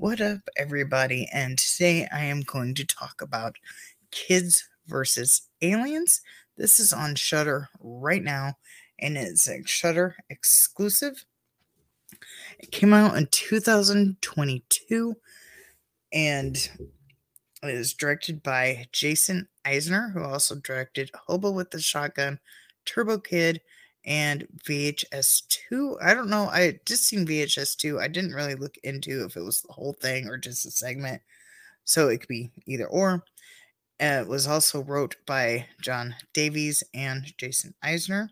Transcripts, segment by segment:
What up, everybody? And today I am going to talk about Kids versus Aliens. This is on Shudder right now, and it's a Shudder exclusive. It came out in 2022, and it is directed by Jason Eisener, who also directed Hobo with the Shotgun, Turbo Kid, and VHS 2. I don't know. I just seen VHS 2. I didn't really look into if it was the whole thing or just a segment. So it could be either or. It was also wrote by John Davies and Jason Eisener.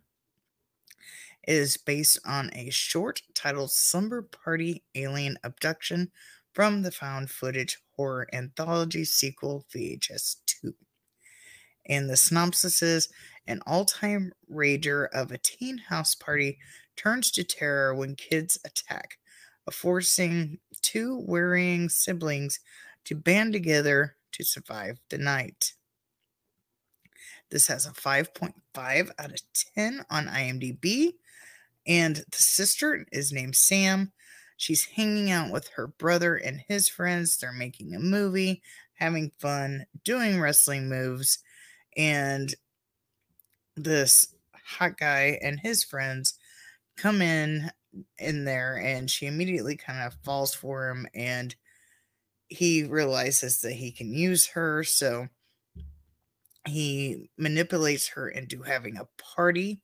It is based on a short titled Slumber Party Alien Abduction from the found footage horror anthology sequel VHS 2. And the synopsis is an all time rager of a teen house party turns to terror when kids attack, forcing two worrying siblings to band together to survive the night. This has a 5.5 out of 10 on IMDb, and the sister is named Sam. She's hanging out with her brother and his friends. They're making a movie, having fun, doing wrestling moves, and this hot guy and his friends come in in there and she immediately kind of falls for him and he realizes that he can use her so he manipulates her into having a party.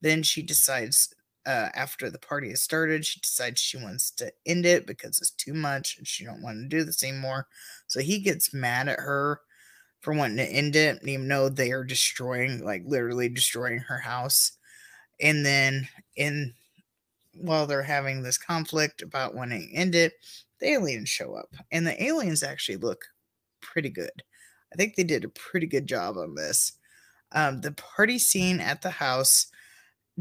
Then she decides uh, after the party has started she decides she wants to end it because it's too much and she don't want to do this anymore. So he gets mad at her for wanting to end it, even though they are destroying, like literally destroying her house. And then in while they're having this conflict about wanting to end it, the aliens show up. And the aliens actually look pretty good. I think they did a pretty good job on this. Um, the party scene at the house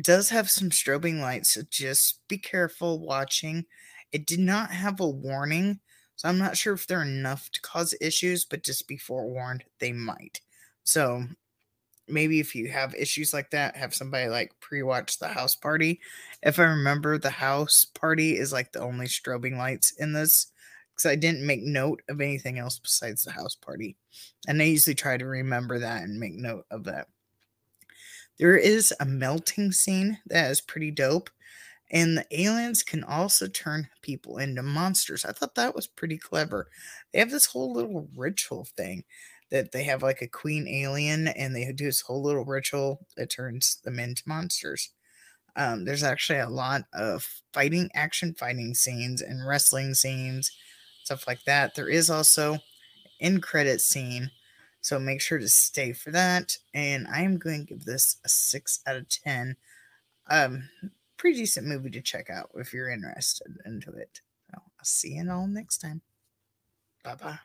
does have some strobing lights, so just be careful watching. It did not have a warning, so I'm not sure if they're enough to cause issues, but just be forewarned, they might. So maybe if you have issues like that, have somebody like pre watch the house party. If I remember, the house party is like the only strobing lights in this because I didn't make note of anything else besides the house party. And I usually try to remember that and make note of that. There is a melting scene that is pretty dope. And the aliens can also turn people into monsters. I thought that was pretty clever. They have this whole little ritual thing that they have like a queen alien and they do this whole little ritual that turns them into monsters. Um, there's actually a lot of fighting, action fighting scenes and wrestling scenes, stuff like that. There is also in credit scene. So make sure to stay for that. And I'm going to give this a six out of 10. Um, pretty decent movie to check out if you're interested into it. So I'll see you all next time. Bye bye.